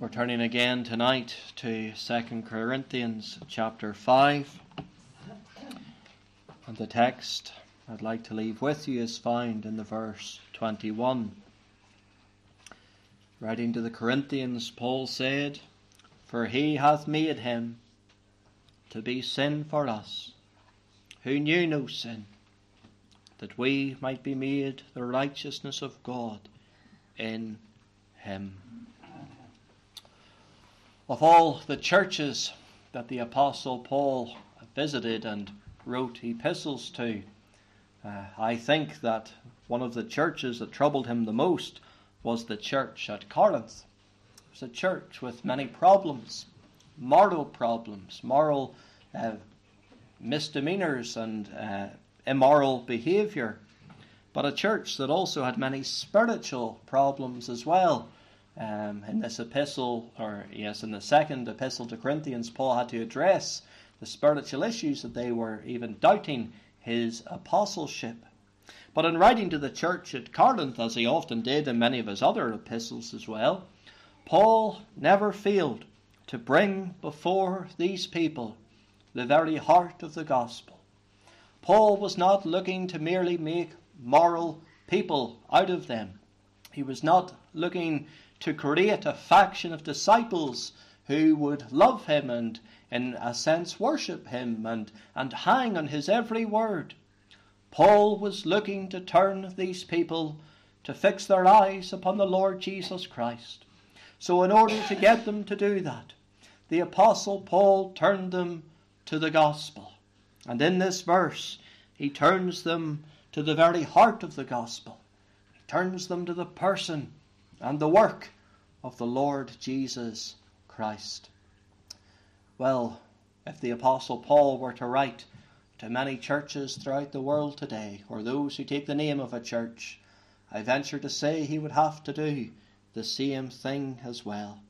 We're turning again tonight to 2 Corinthians chapter 5. And the text I'd like to leave with you is found in the verse 21. Writing to the Corinthians, Paul said, For he hath made him to be sin for us, who knew no sin, that we might be made the righteousness of God in him. Of all the churches that the Apostle Paul visited and wrote epistles to, uh, I think that one of the churches that troubled him the most was the church at Corinth. It was a church with many problems, moral problems, moral uh, misdemeanors, and uh, immoral behavior, but a church that also had many spiritual problems as well. Um, in this epistle, or yes, in the second epistle to Corinthians, Paul had to address the spiritual issues that they were even doubting his apostleship. But in writing to the church at Corinth, as he often did in many of his other epistles as well, Paul never failed to bring before these people the very heart of the gospel. Paul was not looking to merely make moral people out of them. He was not looking to create a faction of disciples who would love him and, in a sense, worship him and, and hang on his every word. Paul was looking to turn these people to fix their eyes upon the Lord Jesus Christ. So, in order to get them to do that, the Apostle Paul turned them to the gospel. And in this verse, he turns them to the very heart of the gospel. He turns them to the person and the work of the Lord Jesus Christ. Well, if the Apostle Paul were to write to many churches throughout the world today, or those who take the name of a church, I venture to say he would have to do the same thing as well.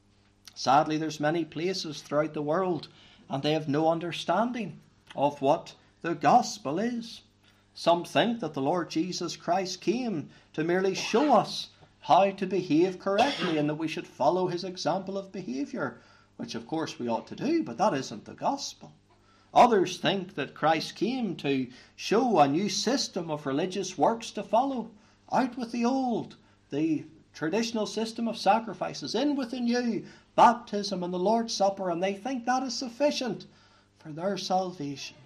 Sadly, there's many places throughout the world, and they have no understanding of what the gospel is. Some think that the Lord Jesus Christ came to merely show us how to behave correctly and that we should follow his example of behavior, which of course we ought to do, but that isn't the gospel. Others think that Christ came to show a new system of religious works to follow. Out with the old, the traditional system of sacrifices, in with the new, baptism and the Lord's Supper, and they think that is sufficient for their salvation.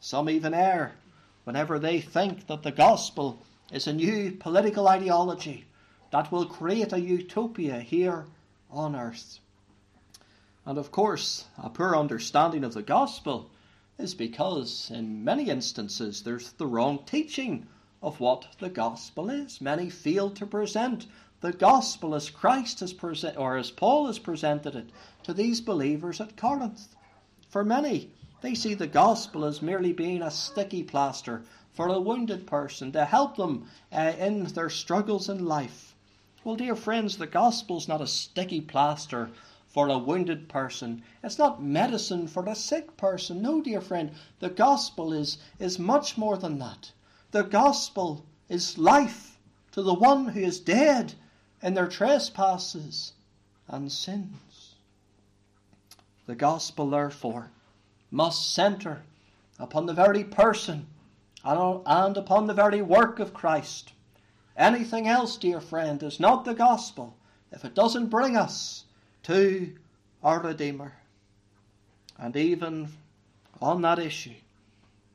Some even err whenever they think that the gospel is a new political ideology that will create a utopia here on earth. And of course, a poor understanding of the gospel is because, in many instances, there's the wrong teaching of what the gospel is. Many fail to present the gospel as Christ has present, or as Paul has presented it to these believers at Corinth. For many, they see the gospel as merely being a sticky plaster for a wounded person to help them uh, in their struggles in life. Well, dear friends, the gospel's not a sticky plaster for a wounded person. It's not medicine for a sick person. No, dear friend, the gospel is, is much more than that. The gospel is life to the one who is dead in their trespasses and sins. The gospel, therefore, must centre upon the very person and upon the very work of Christ. Anything else, dear friend, is not the gospel if it doesn't bring us to our Redeemer. And even on that issue,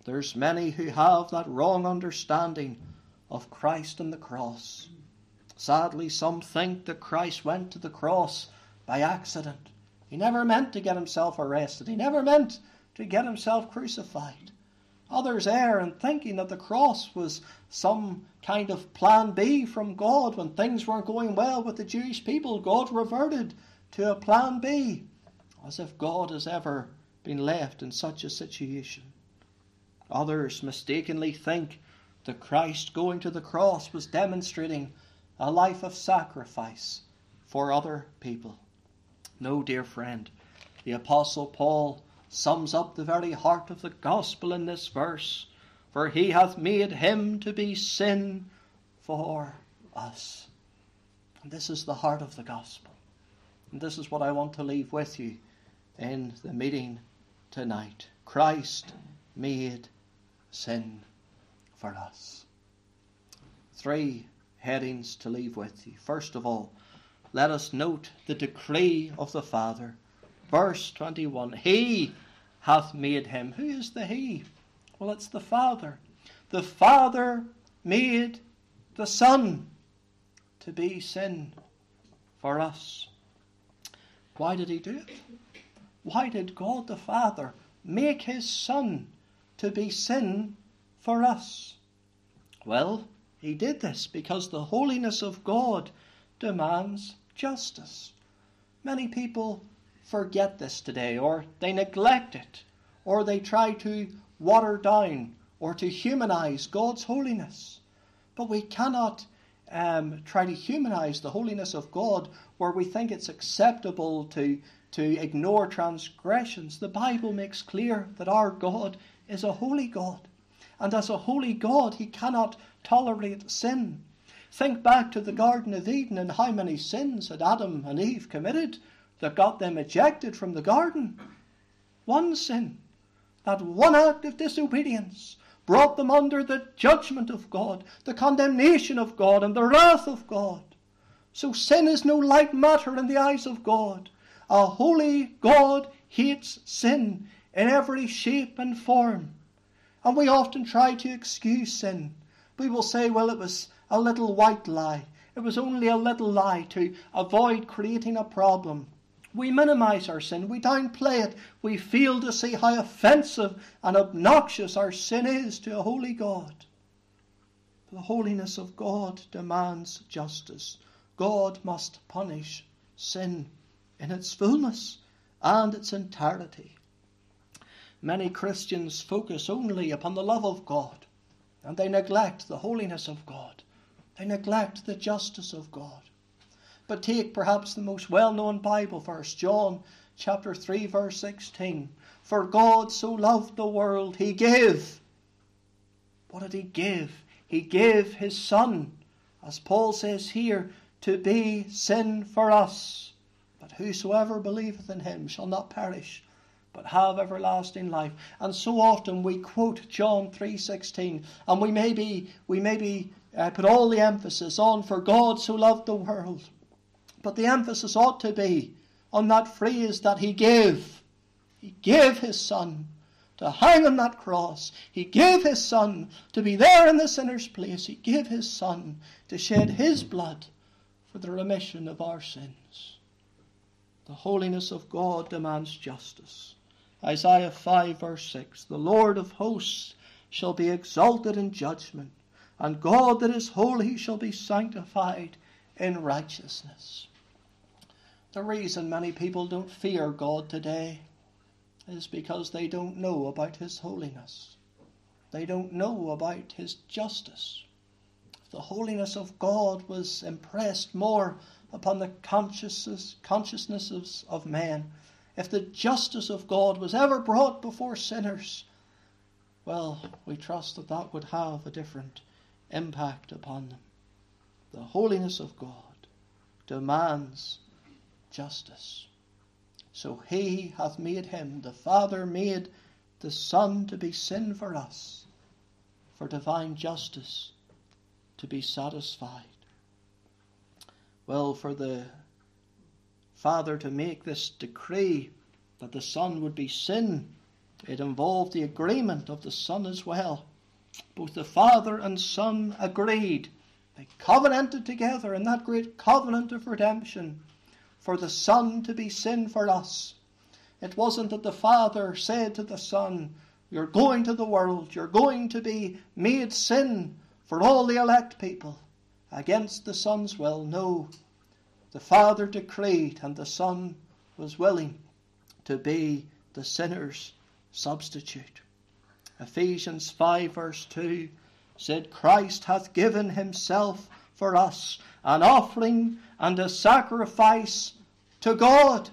there's many who have that wrong understanding of Christ and the cross. Sadly, some think that Christ went to the cross by accident. He never meant to get himself arrested. He never meant to get himself crucified. Others err in thinking that the cross was some kind of plan B from God when things weren't going well with the Jewish people. God reverted to a plan B, as if God has ever been left in such a situation. Others mistakenly think that Christ going to the cross was demonstrating a life of sacrifice for other people. No, dear friend, the Apostle Paul sums up the very heart of the gospel in this verse. For he hath made him to be sin for us. And this is the heart of the gospel. And this is what I want to leave with you in the meeting tonight. Christ made sin for us. Three headings to leave with you. First of all, let us note the decree of the Father. Verse 21 He hath made him. Who is the He? Well, it's the Father. The Father made the Son to be sin for us. Why did He do it? Why did God the Father make His Son to be sin for us? Well, He did this because the holiness of God demands justice. Many people forget this today, or they neglect it, or they try to water down or to humanize God's holiness. But we cannot um, try to humanize the holiness of God where we think it's acceptable to, to ignore transgressions. The Bible makes clear that our God is a holy God. And as a holy God, he cannot tolerate sin. Think back to the Garden of Eden and how many sins had Adam and Eve committed that got them ejected from the garden. One sin, that one act of disobedience, brought them under the judgment of God, the condemnation of God, and the wrath of God. So sin is no light matter in the eyes of God. A holy God hates sin in every shape and form. And we often try to excuse sin. We will say, well, it was a little white lie. It was only a little lie to avoid creating a problem. We minimize our sin, we downplay it, we fail to see how offensive and obnoxious our sin is to a holy God. The holiness of God demands justice. God must punish sin in its fullness and its entirety. Many Christians focus only upon the love of God and they neglect the holiness of God. They neglect the justice of God. But take perhaps the most well known Bible verse, John chapter 3, verse 16. For God so loved the world, he gave. What did he give? He gave his Son, as Paul says here, to be sin for us. But whosoever believeth in him shall not perish, but have everlasting life. And so often we quote John 3:16, and we maybe we maybe uh, put all the emphasis on for God so loved the world. But the emphasis ought to be on that phrase that he gave. He gave his son to hang on that cross. He gave his son to be there in the sinner's place. He gave his son to shed his blood for the remission of our sins. The holiness of God demands justice. Isaiah 5 verse 6 The Lord of hosts shall be exalted in judgment and God that is holy shall be sanctified in righteousness. The reason many people don't fear God today is because they don't know about His holiness. They don't know about His justice. If the holiness of God was impressed more upon the consciousness, consciousnesses of men, if the justice of God was ever brought before sinners, well, we trust that that would have a different impact upon them. The holiness of God demands justice. So he hath made him, the Father made the Son to be sin for us, for divine justice to be satisfied. Well, for the Father to make this decree that the Son would be sin, it involved the agreement of the Son as well. Both the Father and Son agreed. They covenanted together in that great covenant of redemption for the Son to be sin for us. It wasn't that the Father said to the Son, You're going to the world, you're going to be made sin for all the elect people against the Son's will. No. The Father decreed, and the Son was willing to be the sinner's substitute. Ephesians 5 verse 2 said, Christ hath given himself for us an offering and a sacrifice to God.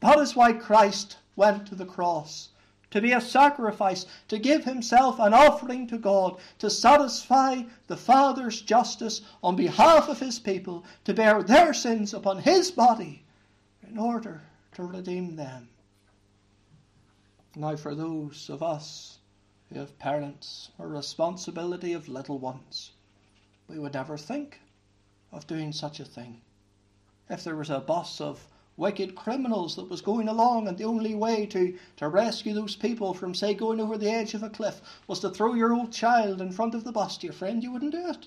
That is why Christ went to the cross, to be a sacrifice, to give himself an offering to God, to satisfy the Father's justice on behalf of his people, to bear their sins upon his body, in order to redeem them. Now, for those of us who have parents or responsibility of little ones, we would never think of doing such a thing. If there was a bus of wicked criminals that was going along, and the only way to, to rescue those people from, say, going over the edge of a cliff was to throw your old child in front of the bus, dear friend, you wouldn't do it.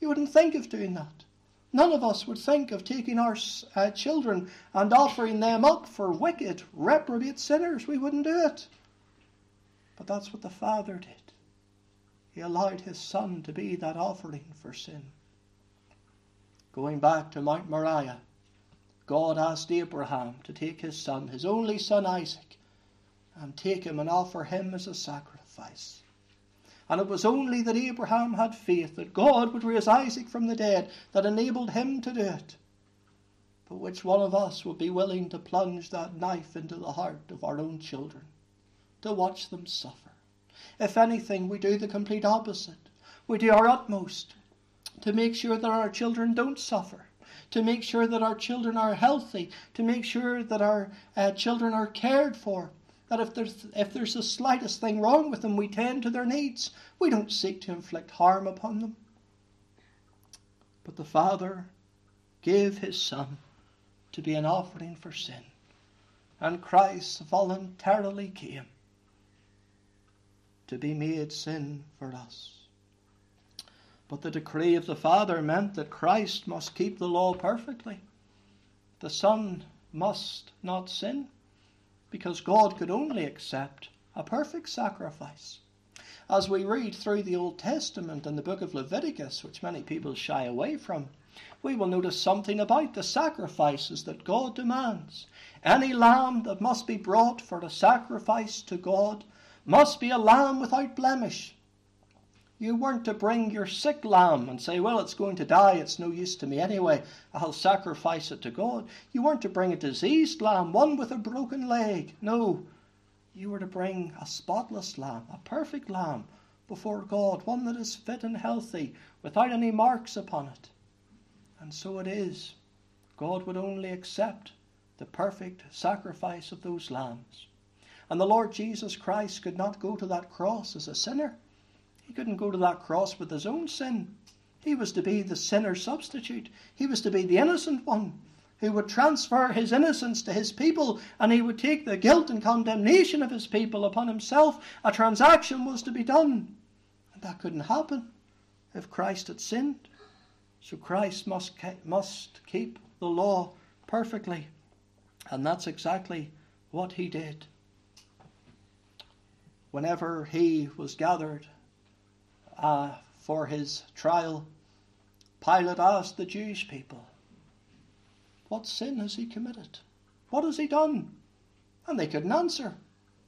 You wouldn't think of doing that. None of us would think of taking our uh, children and offering them up for wicked, reprobate sinners. We wouldn't do it. But that's what the Father did. He allowed his Son to be that offering for sin. Going back to Mount Moriah, God asked Abraham to take his son, his only son Isaac, and take him and offer him as a sacrifice. And it was only that Abraham had faith that God would raise Isaac from the dead that enabled him to do it. But which one of us would be willing to plunge that knife into the heart of our own children, to watch them suffer? If anything, we do the complete opposite. We do our utmost to make sure that our children don't suffer, to make sure that our children are healthy, to make sure that our uh, children are cared for, that if there's, if there's the slightest thing wrong with them, we tend to their needs. We don't seek to inflict harm upon them. But the Father gave his Son to be an offering for sin, and Christ voluntarily came to be made sin for us. But the decree of the Father meant that Christ must keep the law perfectly. The Son must not sin because God could only accept a perfect sacrifice. As we read through the Old Testament and the book of Leviticus, which many people shy away from, we will notice something about the sacrifices that God demands. Any lamb that must be brought for a sacrifice to God must be a lamb without blemish. You weren't to bring your sick lamb and say, Well, it's going to die, it's no use to me anyway, I'll sacrifice it to God. You weren't to bring a diseased lamb, one with a broken leg. No, you were to bring a spotless lamb, a perfect lamb before God, one that is fit and healthy, without any marks upon it. And so it is. God would only accept the perfect sacrifice of those lambs. And the Lord Jesus Christ could not go to that cross as a sinner. He couldn't go to that cross with his own sin. He was to be the sinner substitute. He was to be the innocent one who would transfer his innocence to his people and he would take the guilt and condemnation of his people upon himself. A transaction was to be done. And that couldn't happen if Christ had sinned. So Christ must, must keep the law perfectly. And that's exactly what he did. Whenever he was gathered uh, for his trial, Pilate asked the Jewish people, What sin has he committed? What has he done? And they couldn't answer.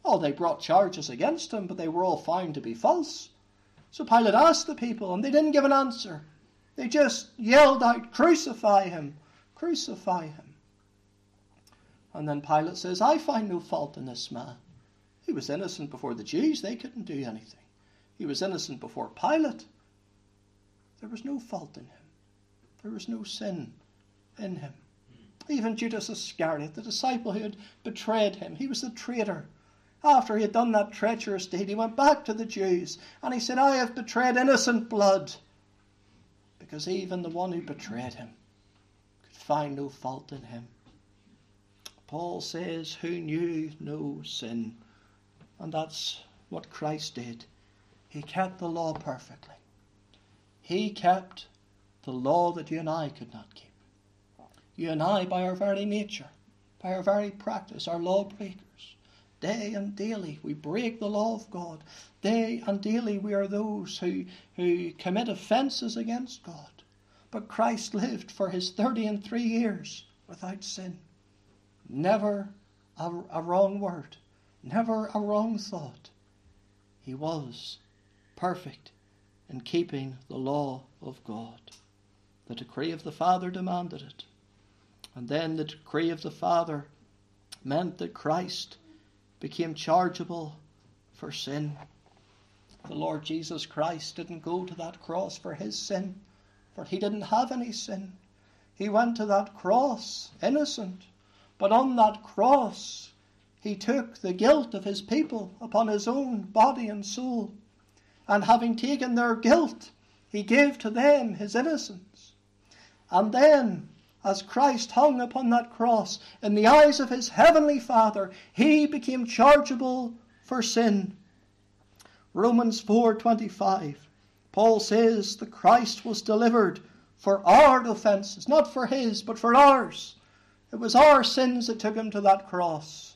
Oh, they brought charges against him, but they were all found to be false. So Pilate asked the people, and they didn't give an answer. They just yelled out, Crucify him! Crucify him! And then Pilate says, I find no fault in this man. He was innocent before the Jews, they couldn't do anything. He was innocent before Pilate. There was no fault in him, there was no sin in him. Even Judas Iscariot, the disciple who had betrayed him, he was the traitor. After he had done that treacherous deed, he went back to the Jews and he said, I have betrayed innocent blood. Because even the one who betrayed him could find no fault in him. Paul says, Who knew no sin. And that's what Christ did. He kept the law perfectly. He kept the law that you and I could not keep. You and I, by our very nature, by our very practice, are lawbreakers. Day and daily we break the law of God. Day and daily we are those who, who commit offences against God. But Christ lived for his thirty and three years without sin. Never a, a wrong word, never a wrong thought. He was perfect in keeping the law of God. The decree of the Father demanded it. And then the decree of the Father meant that Christ became chargeable for sin. The Lord Jesus Christ didn't go to that cross for his sin, for he didn't have any sin. He went to that cross innocent, But on that cross, he took the guilt of his people upon his own body and soul. And having taken their guilt, he gave to them his innocence. And then, as Christ hung upon that cross, in the eyes of his heavenly Father, he became chargeable for sin. Romans 4:25 Paul says the Christ was delivered for our offenses, not for his, but for ours. It was our sins that took him to that cross.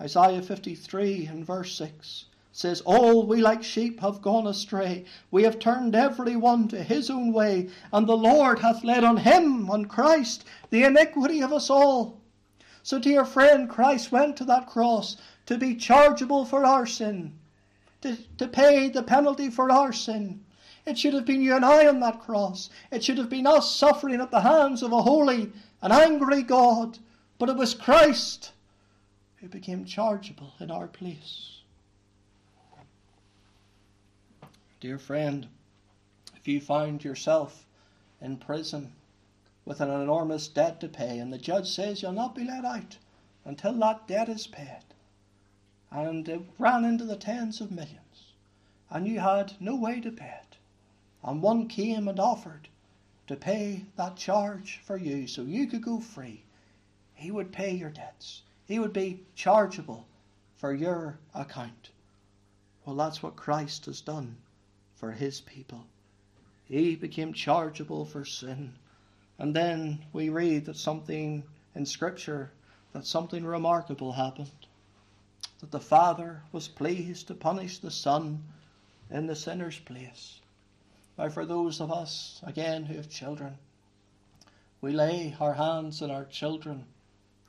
Isaiah 53 and verse 6 says, All we like sheep have gone astray. We have turned every one to his own way, and the Lord hath laid on him, on Christ, the iniquity of us all. So, dear friend, Christ went to that cross to be chargeable for our sin to, to pay the penalty for our sin. It should have been you and I on that cross. It should have been us suffering at the hands of a holy and angry God. But it was Christ who became chargeable in our place. Dear friend, if you find yourself in prison with an enormous debt to pay, and the judge says you'll not be let out until that debt is paid, and it ran into the tens of millions, and you had no way to pay it. And one came and offered to pay that charge for you so you could go free. He would pay your debts, he would be chargeable for your account. Well, that's what Christ has done for his people. He became chargeable for sin. And then we read that something in Scripture, that something remarkable happened that the Father was pleased to punish the Son in the sinner's place. Now, for those of us, again, who have children, we lay our hands on our children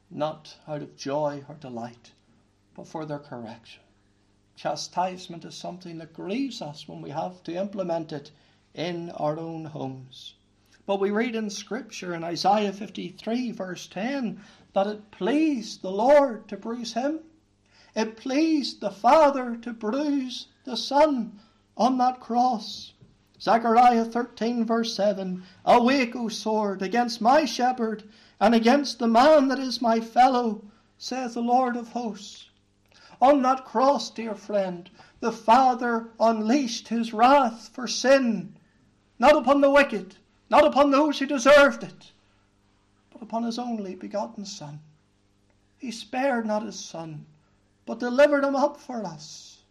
not out of joy or delight, but for their correction. Chastisement is something that grieves us when we have to implement it in our own homes. But we read in Scripture in Isaiah 53, verse 10, that it pleased the Lord to bruise him it pleased the Father to bruise the Son on that cross. Zechariah 13, verse 7 Awake, O sword, against my shepherd, and against the man that is my fellow, saith the Lord of hosts. On that cross, dear friend, the Father unleashed his wrath for sin, not upon the wicked, not upon those who deserved it, but upon his only begotten Son. He spared not his Son but delivered him up for us.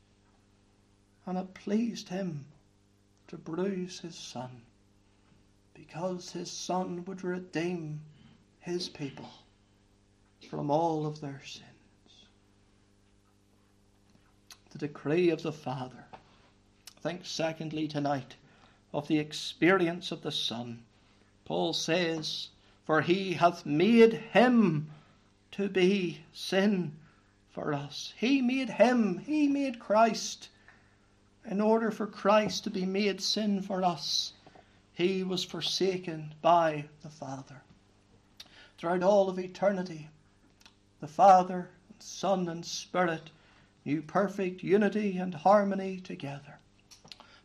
And it pleased him to bruise his son, because his son would redeem his people from all of their sins. The decree of the Father. Think secondly tonight of the experience of the Son. Paul says, For he hath made him to be sin for us. He made him, he made Christ. In order for Christ to be made sin for us, he was forsaken by the Father. Throughout all of eternity, the Father, Son, and Spirit knew perfect unity and harmony together.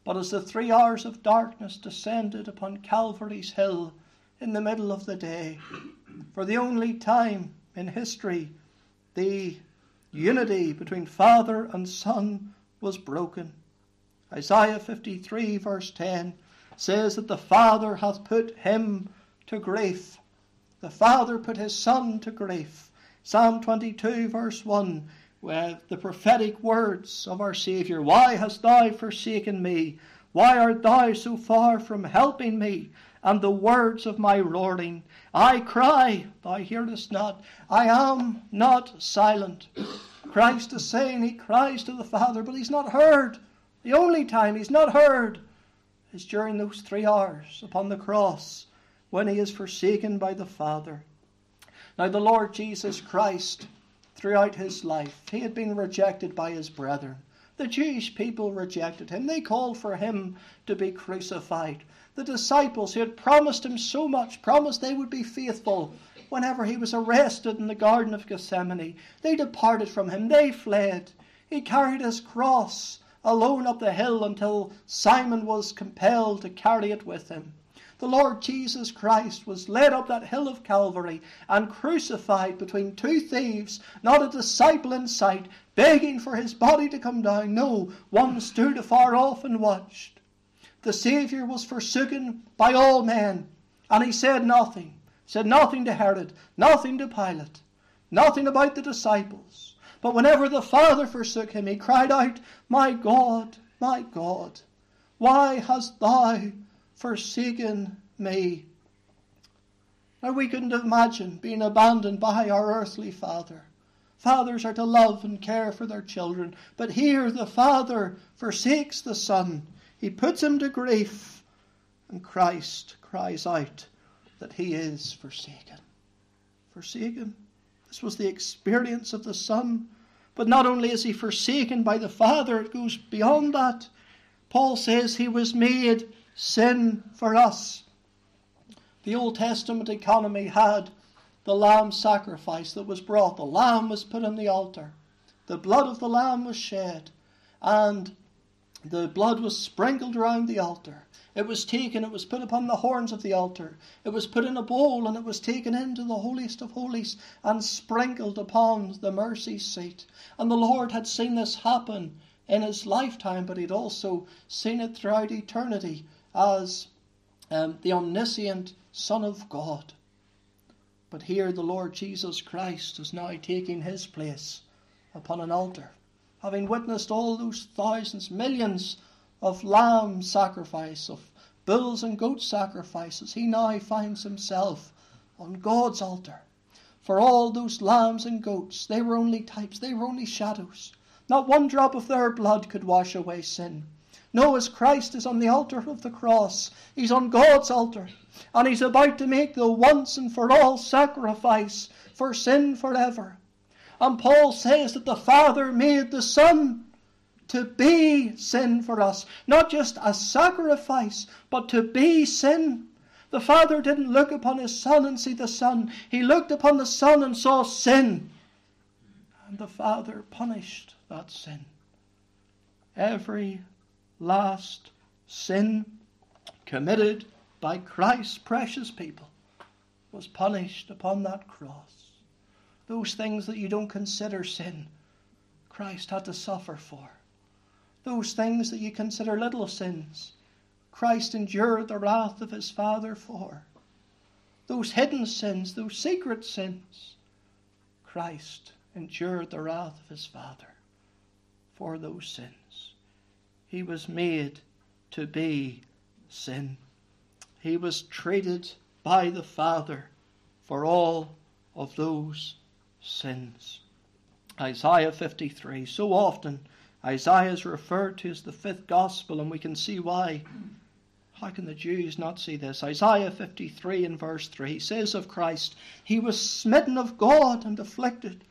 But as the three hours of darkness descended upon Calvary's hill in the middle of the day, for the only time in history, the unity between Father and Son was broken. Isaiah 53, verse 10, says that the Father hath put him to grief. The Father put his Son to grief. Psalm 22, verse 1, where the prophetic words of our Saviour Why hast thou forsaken me? Why art thou so far from helping me? And the words of my roaring, I cry, thou hearest not. I am not silent. Christ is saying he cries to the Father, but he's not heard. The only time he's not heard is during those three hours upon the cross when he is forsaken by the Father. Now, the Lord Jesus Christ, throughout his life, he had been rejected by his brethren. The Jewish people rejected him. They called for him to be crucified. The disciples who had promised him so much, promised they would be faithful whenever he was arrested in the Garden of Gethsemane, they departed from him. They fled. He carried his cross alone up the hill until Simon was compelled to carry it with him. The Lord Jesus Christ was led up that hill of Calvary and crucified between two thieves, not a disciple in sight, begging for his body to come down. No, one stood afar off and watched. The Saviour was forsaken by all men, and he said nothing, said nothing to Herod, nothing to Pilate, nothing about the disciples. But whenever the Father forsook him, he cried out, My God, my God, why hast thou forsaken me? Now we couldn't imagine being abandoned by our earthly father. Fathers are to love and care for their children, but here the father forsakes the son. He puts him to grief, and Christ cries out that he is forsaken. Forsaken. This was the experience of the son. But not only is he forsaken by the father, it goes beyond that. Paul says he was made sin for us. The Old Testament economy had the lamb sacrifice that was brought. The lamb was put on the altar. The blood of the lamb was shed. And the blood was sprinkled around the altar. It was taken, it was put upon the horns of the altar. It was put in a bowl, and it was taken into the holiest of holies and sprinkled upon the mercy seat. And the Lord had seen this happen in his lifetime, but he'd also seen it throughout eternity as um, the omniscient Son of God. But here the Lord Jesus Christ is now taking his place upon an altar. Having witnessed all those thousands, millions of lamb sacrifice, of bulls and goat sacrifices, he now finds himself on God's altar. For all those lambs and goats, they were only types, they were only shadows. Not one drop of their blood could wash away sin. No, as Christ is on the altar of the cross, he's on God's altar, and he's about to make the once and for all sacrifice for sin forever. And Paul says that the Father made the Son to be sin for us, not just a sacrifice, but to be sin. The Father didn't look upon his Son and see the Son, he looked upon the Son and saw sin. And the Father punished that sin. Every last sin committed by Christ's precious people was punished upon that cross. Those things that you don't consider sin, Christ had to suffer for. Those things that you consider little sins, Christ endured the wrath of his Father for. Those hidden sins, those secret sins, Christ endured the wrath of his Father for those sins. He was made to be sin. He was treated by the Father for all of those sins. Isaiah 53. So often, Isaiah is referred to as the fifth gospel, and we can see why. How can the Jews not see this? Isaiah 53 and verse 3 says of Christ, He was smitten of God and afflicted,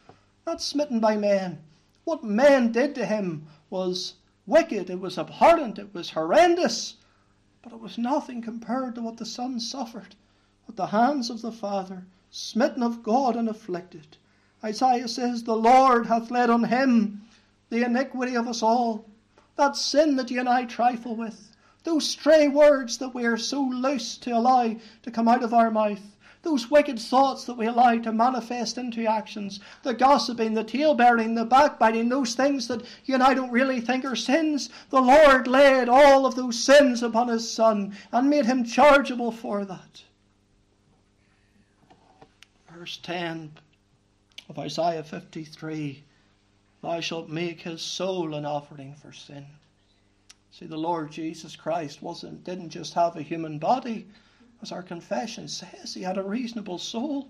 not smitten by men. What men did to him was wicked, it was abhorrent, it was horrendous, but it was nothing compared to what the Son suffered at the hands of the Father, smitten of God and afflicted. Isaiah says, The Lord hath laid on him the iniquity of us all, that sin that you and I trifle with, those stray words that we are so loose to allow to come out of our mouth, those wicked thoughts that we allow to manifest into actions, the gossiping, the tale-bearing, the backbiting, those things that you and I don't really think are sins, the Lord laid all of those sins upon His Son and made Him chargeable for that. Verse 10 of Isaiah 53 Thou shalt make His soul an offering for sin. See, the Lord Jesus Christ wasn't didn't just have a human body, as our confession says, he had a reasonable soul.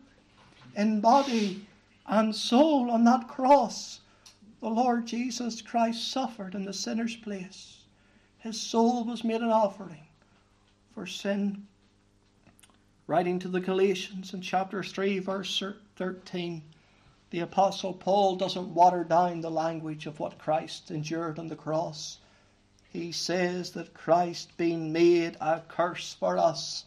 In body and soul on that cross, the Lord Jesus Christ suffered in the sinner's place. His soul was made an offering for sin. Writing to the Galatians in chapter 3, verse 13, the Apostle Paul doesn't water down the language of what Christ endured on the cross. He says that Christ being made a curse for us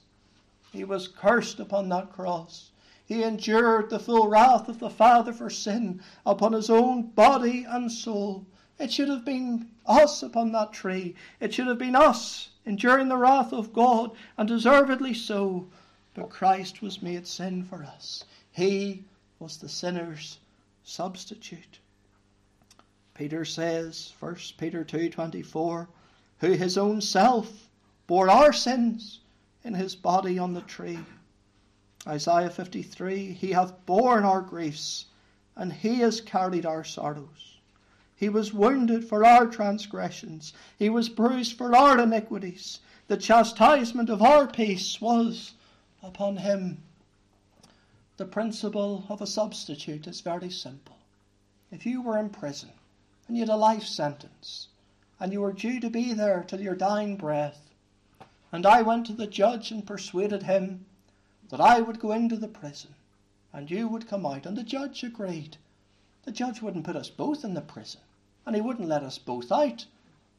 he was cursed upon that cross. He endured the full wrath of the Father for sin upon his own body and soul, It should have been us upon that tree. It should have been us enduring the wrath of God, and deservedly so. But Christ was made sin for us. He was the sinner's substitute. Peter says, 1 Peter 2:24, who his own self bore our sins in his body on the tree. Isaiah 53, he hath borne our griefs, and he has carried our sorrows. He was wounded for our transgressions, he was bruised for our iniquities. The chastisement of our peace was upon him. The principle of a substitute is very simple. If you were in prison, and you had a life sentence, and you were due to be there till your dying breath, and I went to the judge and persuaded him that I would go into the prison, and you would come out, and the judge agreed. The judge wouldn't put us both in the prison, and he wouldn't let us both out.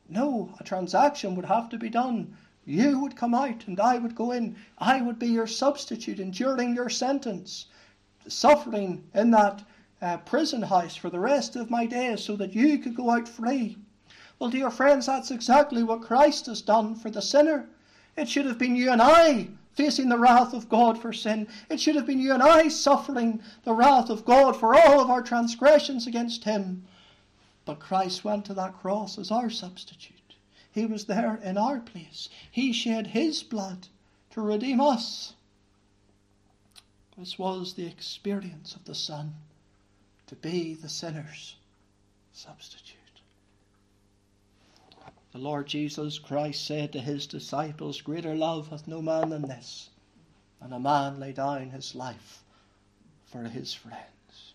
No, a transaction would have to be done. You would come out, and I would go in. I would be your substitute, enduring your sentence, suffering in that uh, prison house for the rest of my days so that you could go out free. Well, dear friends, that's exactly what Christ has done for the sinner. It should have been you and I facing the wrath of God for sin. It should have been you and I suffering the wrath of God for all of our transgressions against Him. But Christ went to that cross as our substitute. He was there in our place. He shed His blood to redeem us. This was the experience of the Son to be the sinner's substitute. The Lord Jesus Christ said to his disciples, Greater love hath no man than this, and a man lay down his life for his friends.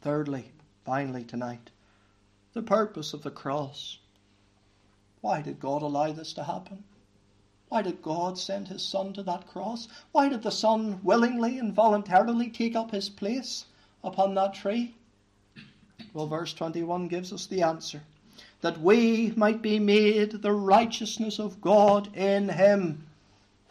Thirdly, finally, tonight, the purpose of the cross. Why did God allow this to happen? Why did God send his Son to that cross? Why did the Son willingly and voluntarily take up his place? upon that tree? Well, verse 21 gives us the answer that we might be made the righteousness of God in Him.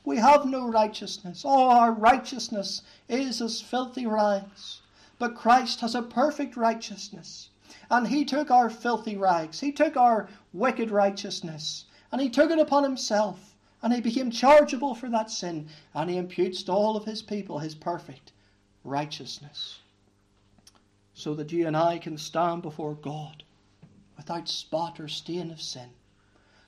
We have no righteousness. All our righteousness is as filthy rags. But Christ has a perfect righteousness. And He took our filthy rags, He took our wicked righteousness, and He took it upon Himself. And He became chargeable for that sin, and He imputes to all of His people His perfect righteousness so that you and I can stand before God without spot or stain of sin.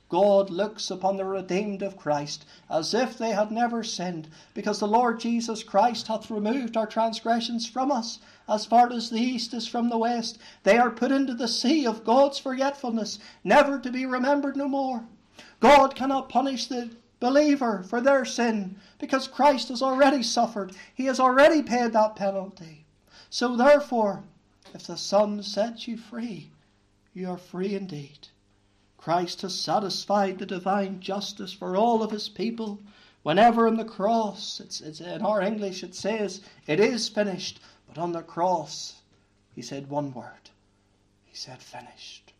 God looks upon the redeemed of Christ as if they had never sinned, because the Lord Jesus Christ hath removed our transgressions from us as far as the east is from the west. They are put into the sea of God's forgetfulness, never to be remembered no more. God cannot punish the believer for their sin, because Christ has already suffered. He has already paid that penalty. So therefore, if the Son sets you free, you are free indeed. Christ has satisfied the divine justice for all of his people. Whenever on the cross, it's, it's, in our English it says, it is finished. But on the cross, he said one word. He said, finished.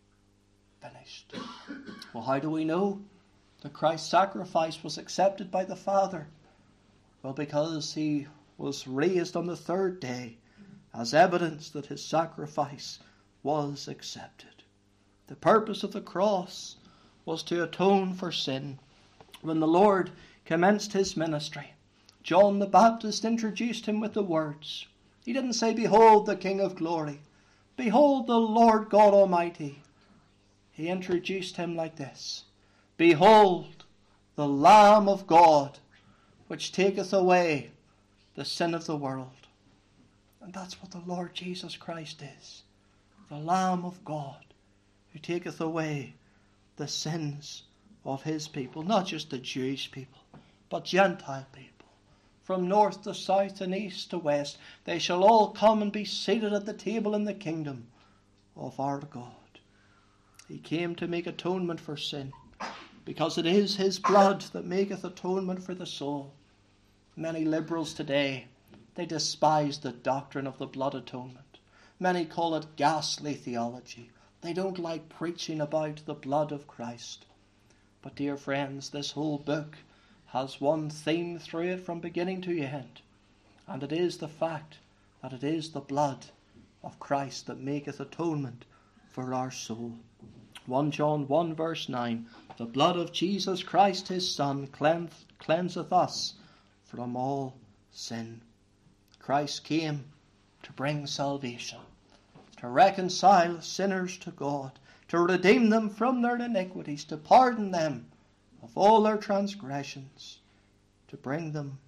Finished. well, how do we know that Christ's sacrifice was accepted by the Father? Well, because he was raised on the third day as evidence that his sacrifice was accepted. The purpose of the cross was to atone for sin. When the Lord commenced his ministry, John the Baptist introduced him with the words. He didn't say, Behold the King of glory, behold the Lord God Almighty. He introduced him like this Behold the Lamb of God, which taketh away the sin of the world. And that's what the Lord Jesus Christ is the Lamb of God who taketh away the sins of his people, not just the Jewish people, but Gentile people. From north to south and east to west, they shall all come and be seated at the table in the kingdom of our God. He came to make atonement for sin, because it is his blood that maketh atonement for the soul. Many liberals today they despise the doctrine of the blood atonement. Many call it ghastly theology. They don't like preaching about the blood of Christ. But, dear friends, this whole book has one theme through it from beginning to end, and it is the fact that it is the blood of Christ that maketh atonement for our soul. 1 John 1 verse 9 The blood of Jesus Christ his Son cleanseth us from all sin. Christ came to bring salvation, to reconcile sinners to God, to redeem them from their iniquities, to pardon them of all their transgressions, to bring them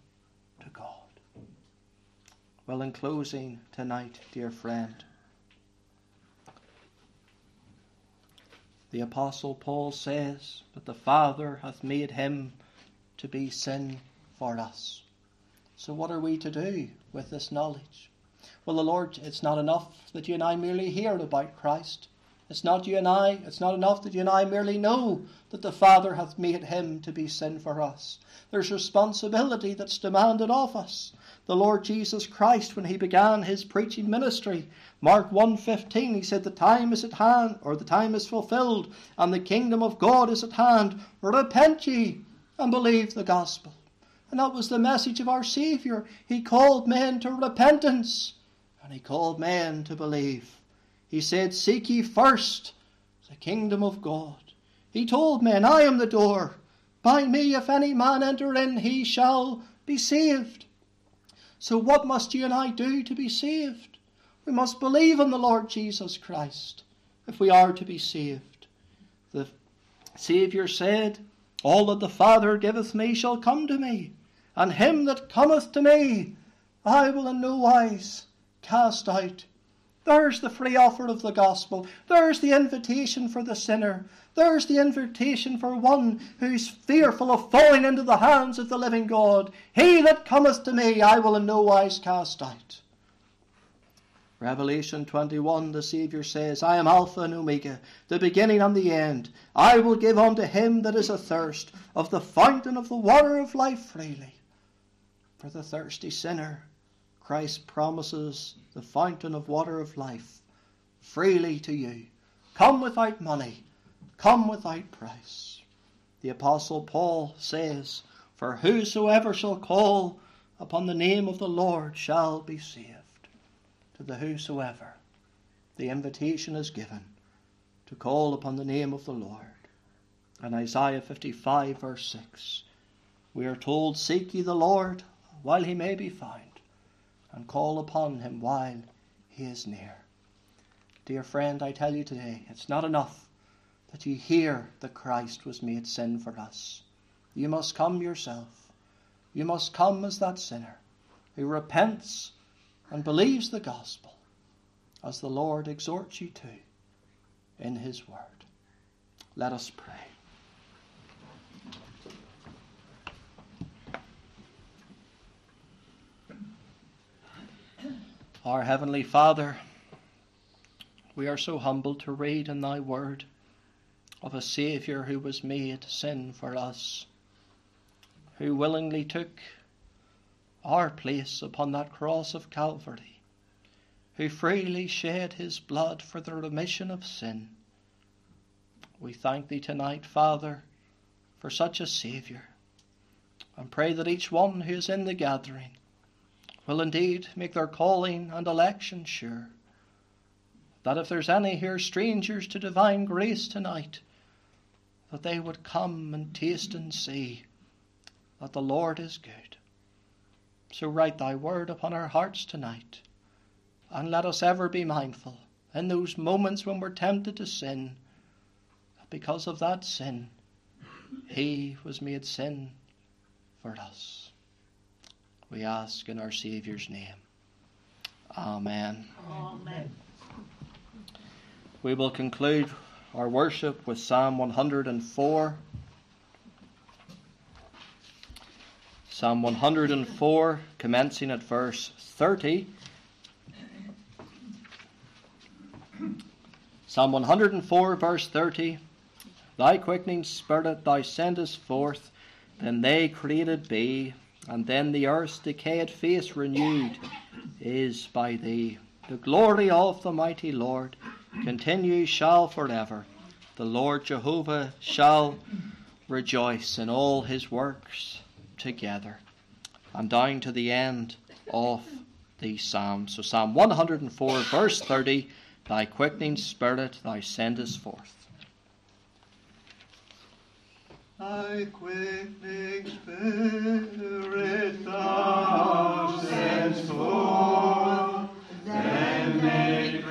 to God. Well, in closing tonight, dear friend, the Apostle Paul says that the Father hath made him to be sin for us. So, what are we to do with this knowledge? Well, the Lord, it's not enough that you and I merely hear about Christ. It's not you and I, it's not enough that you and I merely know that the Father hath made him to be sin for us. There's responsibility that's demanded of us. The Lord Jesus Christ, when he began his preaching ministry, Mark 1.15, he said, The time is at hand, or the time is fulfilled, and the kingdom of God is at hand. Repent ye and believe the gospel. And that was the message of our Saviour. He called men to repentance, and he called men to believe. He said, Seek ye first the kingdom of God. He told men, I am the door. By me, if any man enter in, he shall be saved. So, what must you and I do to be saved? We must believe in the Lord Jesus Christ if we are to be saved. The Saviour said, All that the Father giveth me shall come to me, and him that cometh to me I will in no wise cast out. There's the free offer of the gospel. There's the invitation for the sinner. There's the invitation for one who's fearful of falling into the hands of the living God. He that cometh to me, I will in no wise cast out. Revelation 21, the Saviour says, I am Alpha and Omega, the beginning and the end. I will give unto him that is athirst of the fountain of the water of life freely. For the thirsty sinner, Christ promises the fountain of water of life freely to you. Come without money, come without price. The Apostle Paul says, For whosoever shall call upon the name of the Lord shall be saved. To the whosoever, the invitation is given to call upon the name of the Lord. In Isaiah 55, verse 6, we are told, Seek ye the Lord while he may be found and call upon him while he is near. Dear friend, I tell you today, it's not enough that you hear that Christ was made sin for us. You must come yourself. You must come as that sinner who repents and believes the gospel as the Lord exhorts you to in his word. Let us pray. Our Heavenly Father, we are so humbled to read in Thy Word of a Saviour who was made sin for us, who willingly took our place upon that cross of Calvary, who freely shed His blood for the remission of sin. We thank Thee tonight, Father, for such a Saviour, and pray that each one who is in the gathering will indeed make their calling and election sure. That if there's any here strangers to divine grace tonight, that they would come and taste and see that the Lord is good. So write thy word upon our hearts tonight, and let us ever be mindful in those moments when we're tempted to sin, that because of that sin, he was made sin for us. We ask in our Savior's name. Amen. Amen. We will conclude our worship with Psalm 104. Psalm 104, commencing at verse 30. Psalm 104, verse 30. Thy quickening spirit thou sendest forth, then they created be, and then the earth's decayed face renewed is by thee. The glory of the mighty Lord continue shall forever. The Lord Jehovah shall rejoice in all his works together. And down to the end of the psalm. So Psalm 104 verse 30 thy quickening spirit thou sendest forth. Thy quickening spirit thou sendest forth, then may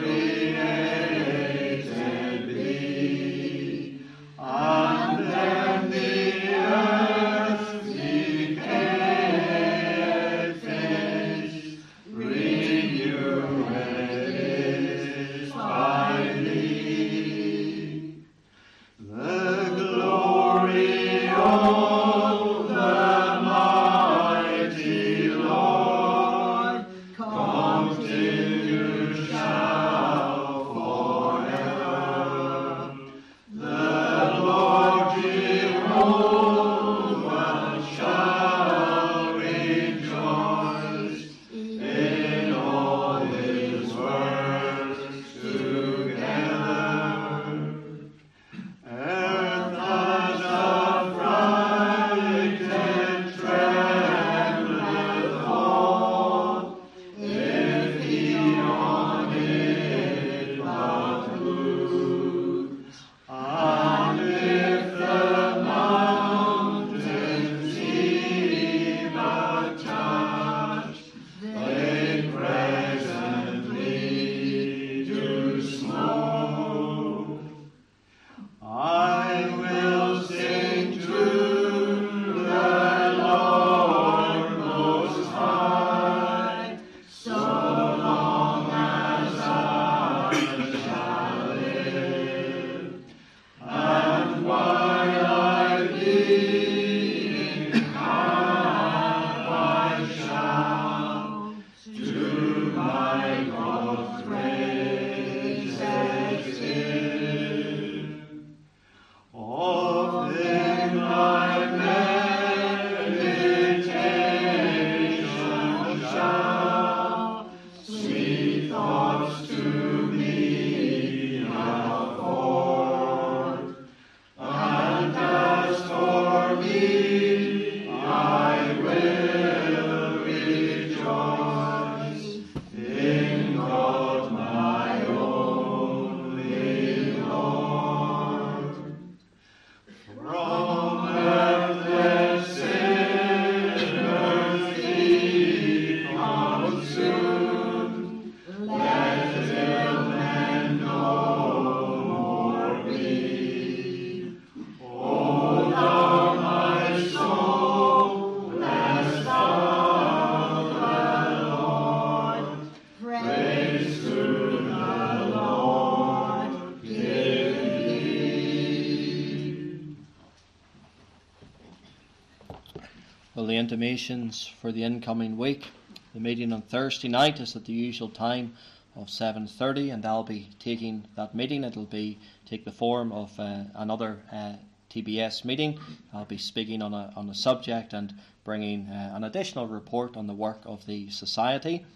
intimations for the incoming week. The meeting on Thursday night is at the usual time of 7.30 and I'll be taking that meeting. It'll be take the form of uh, another uh, TBS meeting. I'll be speaking on a, on a subject and bringing uh, an additional report on the work of the Society.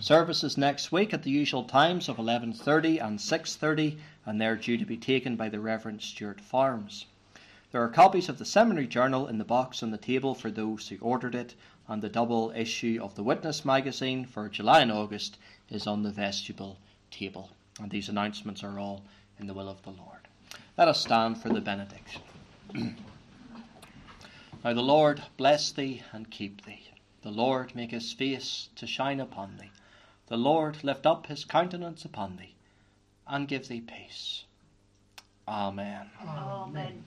Services next week at the usual times of 11.30 and 6.30 and they're due to be taken by the Reverend Stuart Farms. There are copies of the Seminary Journal in the box on the table for those who ordered it, and the double issue of the Witness magazine for July and August is on the vestibule table. And these announcements are all in the will of the Lord. Let us stand for the benediction. now the Lord bless thee and keep thee. The Lord make his face to shine upon thee. The Lord lift up his countenance upon thee and give thee peace. Amen. Amen.